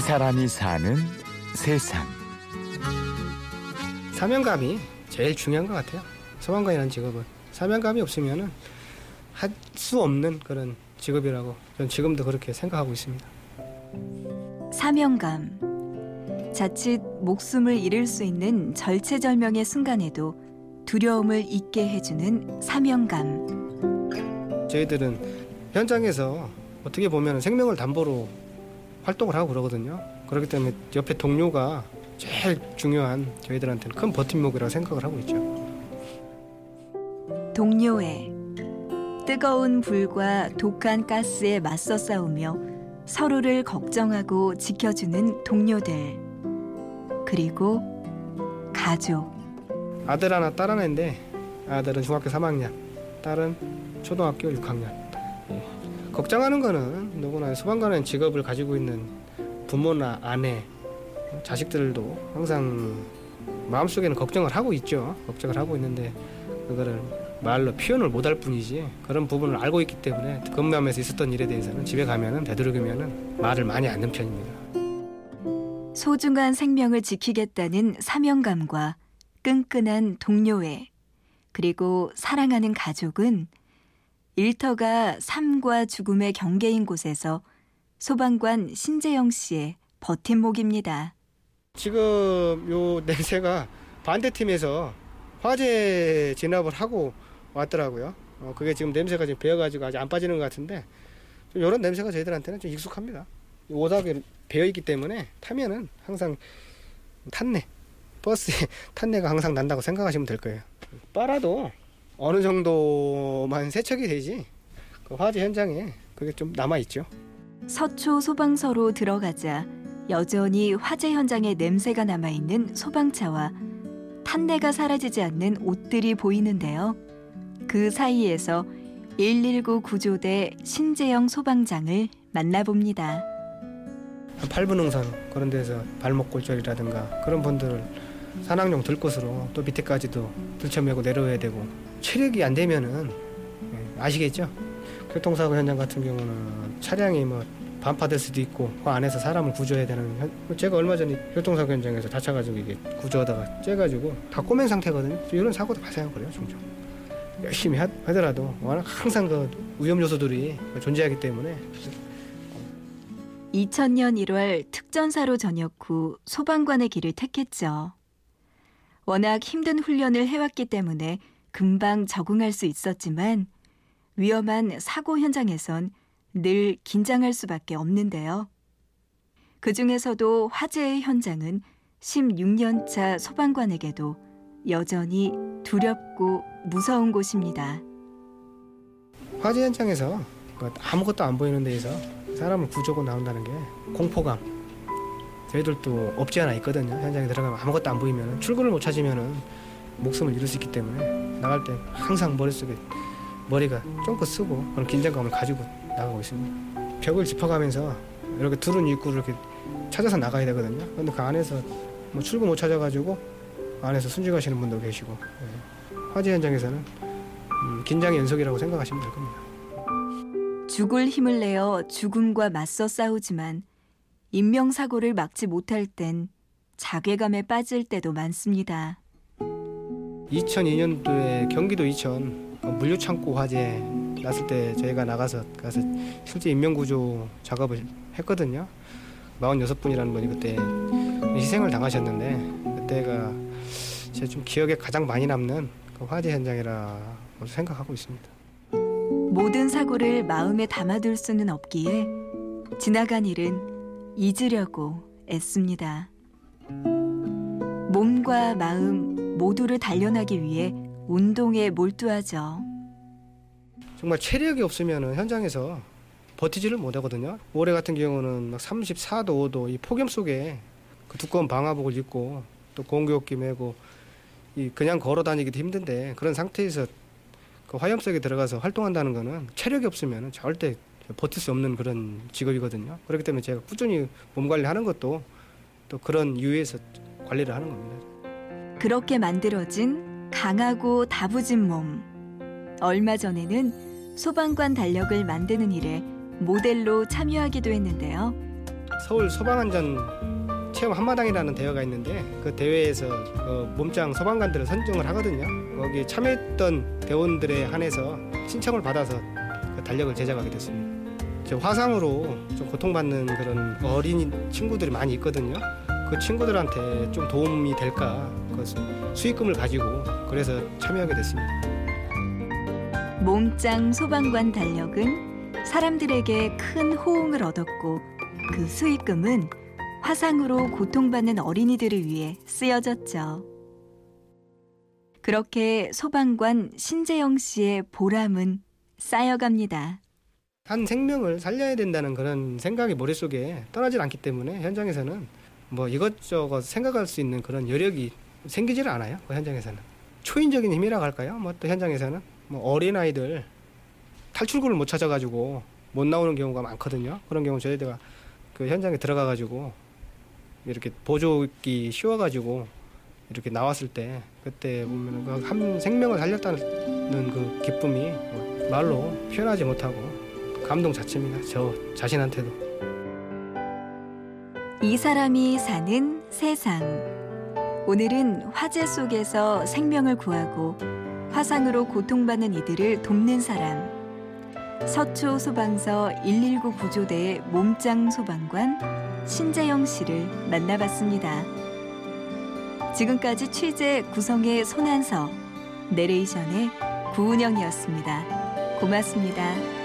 이 사람이 사는 세상. 사명감이 제일 중요한 것 같아요. 소방관이라는 직업은 사명감이 없으면은 할 수 없는 그런 직업이라고 저는 지금도 그렇게 생각하고 있습니다. 사명감. 자칫 목숨을 잃을 수 있는 절체절명의 순간에도 두려움을 잊게 해주는 사명감. 저희들은 현장에서 어떻게 보면 생명을 담보로 활동을 하고 그러거든요. 그렇기 때문에 옆에 동료가 제일 중요한 저희들한테는 큰 버팀목이라고 생각을 하고 있죠. 동료애. 뜨거운 불과 독한 가스에 맞서 싸우며 서로를 걱정하고 지켜주는 동료들. 그리고 가족. 아들 하나, 딸 하나인데 아들은 중학교 3학년, 딸은 초등학교 6학년. 예. 걱정하는 거는 누구나 소방관은 직업을 가지고 있는 부모나 아내, 자식들도 항상 마음속에는 걱정을 하고 있죠. 걱정을 하고 있는데 그거를 말로 표현을 못할 뿐이지 그런 부분을 알고 있기 때문에 근무하면서 있었던 일에 대해서는 집에 가면은 되도록이면은 말을 많이 않는 편입니다. 소중한 생명을 지키겠다는 사명감과 끈끈한 동료애 그리고 사랑하는 가족은 일터가 삶과 죽음의 경계인 곳에서 소방관 신재영 씨의 버팀목입니다. 지금 요 냄새가 반대팀에서 화재 진압을 하고 왔더라고요. 어, 그게 지금 냄새가 지금 배어가지고 아직 안 빠지는 것 같은데 좀 이런 냄새가 저희들한테는 좀 익숙합니다. 오닥에 배어 있기 때문에 타면은 항상 탄내 버스에 탄내가 항상 난다고 생각하시면 될 거예요. 빨아도 어느 정도만 세척이 되지 그 화재 현장에 그게 좀 남아 있죠. 서초 소방서로 들어가자 여전히 화재 현장에 냄새가 남아 있는 소방차와 탄내가 사라지지 않는 옷들이 보이는데요. 그 사이에서 119 구조대 신재영 소방장을 만나봅니다. 8분 응선 그런 데서 발목 골절이라든가 그런 분들을 산악용 들것으로 또 밑에까지도 들쳐매고 내려와야 되고 체력이 안 되면은 예, 아시겠죠? 교통사고 현장 같은 경우는 차량이 뭐 반파될 수도 있고 그 안에서 사람을 구조해야 되는 현- 제가 얼마 전에 교통사고 현장에서 다쳐가지고 이게 구조하다가 째가지고 다 꼬맨 상태거든요. 이런 사고도 발생하고 그래요 종종. 열심히 하, 하더라도 워낙 항상 그 위험 요소들이 존재하기 때문에 2000년 1월 특전사로 전역 후 소방관의 길을 택했죠. 워낙 힘든 훈련을 해왔기 때문에 금방 적응할 수 있었지만 위험한 사고 현장에선 늘 긴장할 수밖에 없는데요. 그 중에서도 화재의 현장은 16년차 소방관에게도 여전히 두렵고 무서운 곳입니다. 화재 현장에서 그 아무것도 안 보이는 데에서 사람을 구조고 나온다는 게 공포감. 저희들도 없지 않아 있거든요. 현장에 들어가면 아무것도 안 보이면 출구를 못 찾으면 목숨을 잃을 수 있기 때문에 나갈 때 항상 머릿속에 머리가 쫑긋 쓰고 그런 긴장감을 가지고 나가고 있습니다. 벽을 짚어가면서 이렇게 두른 입구를 이렇게 찾아서 나가야 되거든요. 근데 그 안에서 뭐 출구 못 찾아가지고 안에서 순직하시는 분도 계시고 예. 화재 현장에서는 음, 긴장의 연속이라고 생각하시면 될 겁니다. 죽을 힘을 내어 죽음과 맞서 싸우지만 인명사고를 막지 못할 땐 자괴감에 빠질 때도 많습니다. 2002년도에 경기도 이천 그 물류창고 화재 났을 때 저희가 나가서 가서 실제 인명구조 작업을 했거든요. 46분이라는 분이 그때 희생을 당하셨는데 그때가 제 좀 기억에 가장 많이 남는 그 화재 현장이라고 생각하고 있습니다. 모든 사고를 마음에 담아둘 수는 없기에 지나간 일은 잊으려고 애씁니다. 몸과 마음 모두를 단련하기 위해 운동에 몰두하죠. 정말 체력이 없으면 현장에서 버티지를 못하거든요. 올해 같은 경우는 막 34도, 5도 이 폭염 속에 그 두꺼운 방화복을 입고 또 공교op기 메고 이 그냥 걸어 다니기도 힘든데 그런 상태에서 그 화염 속에 들어가서 활동한다는 거는 체력이 없으면 절대 버틸 수 없는 그런 직업이거든요. 그렇기 때문에 제가 꾸준히 몸 관리하는 것도 또 그런 이유에서 관리를 하는 겁니다. 그렇게 만들어진 강하고 다부진 몸. 얼마 전에는 소방관 달력을 만드는 일에 모델로 참여하기도 했는데요. 서울 소방안전 체험 한마당이라는 대회가 있는데 그 대회에서 어, 몸짱 소방관들을 선정을 하거든요. 거기에 참여했던 대원들에 한해서 신청을 받아서 그 달력을 제작하게 됐습니다. 저 화상으로 좀 고통받는 그런 어린 친구들이 많이 있거든요. 그 친구들한테 좀 도움이 될까 그 수- 수익금을 가지고 그래서 참여하게 됐습니다. 몸짱 소방관 달력은 사람들에게 큰 호응을 얻었고 그 수익금은 화상으로 고통받는 어린이들을 위해 쓰여졌죠. 그렇게 소방관 신재영 씨의 보람은 쌓여갑니다. 한 생명을 살려야 된다는 그런 생각이 머릿속에 떠나질 않기 때문에 현장에서는 뭐 이것저것 생각할 수 있는 그런 여력이 생기지를 않아요. 그 현장에서는 초인적인 힘이라고 할까요? 뭐 또 현장에서는 뭐 어린 아이들 탈출구를 못 찾아가지고 못 나오는 경우가 많거든요. 그런 경우 저희가 그 현장에 들어가가지고 이렇게 보조기 씌워가지고 이렇게 나왔을 때 그때 보면 그한 생명을 살렸다는 그 기쁨이 뭐 말로 표현하지 못하고 감동 자체입니다. 저 자신한테도. 이 사람이 사는 세상. 오늘은 화재 속에서 생명을 구하고 화상으로 고통받는 이들을 돕는 사람. 서초 소방서 119 구조대의 몸짱 소방관 신재영 씨를 만나봤습니다. 지금까지 취재 구성의 손한서, 내레이션의 구은영이었습니다. 고맙습니다.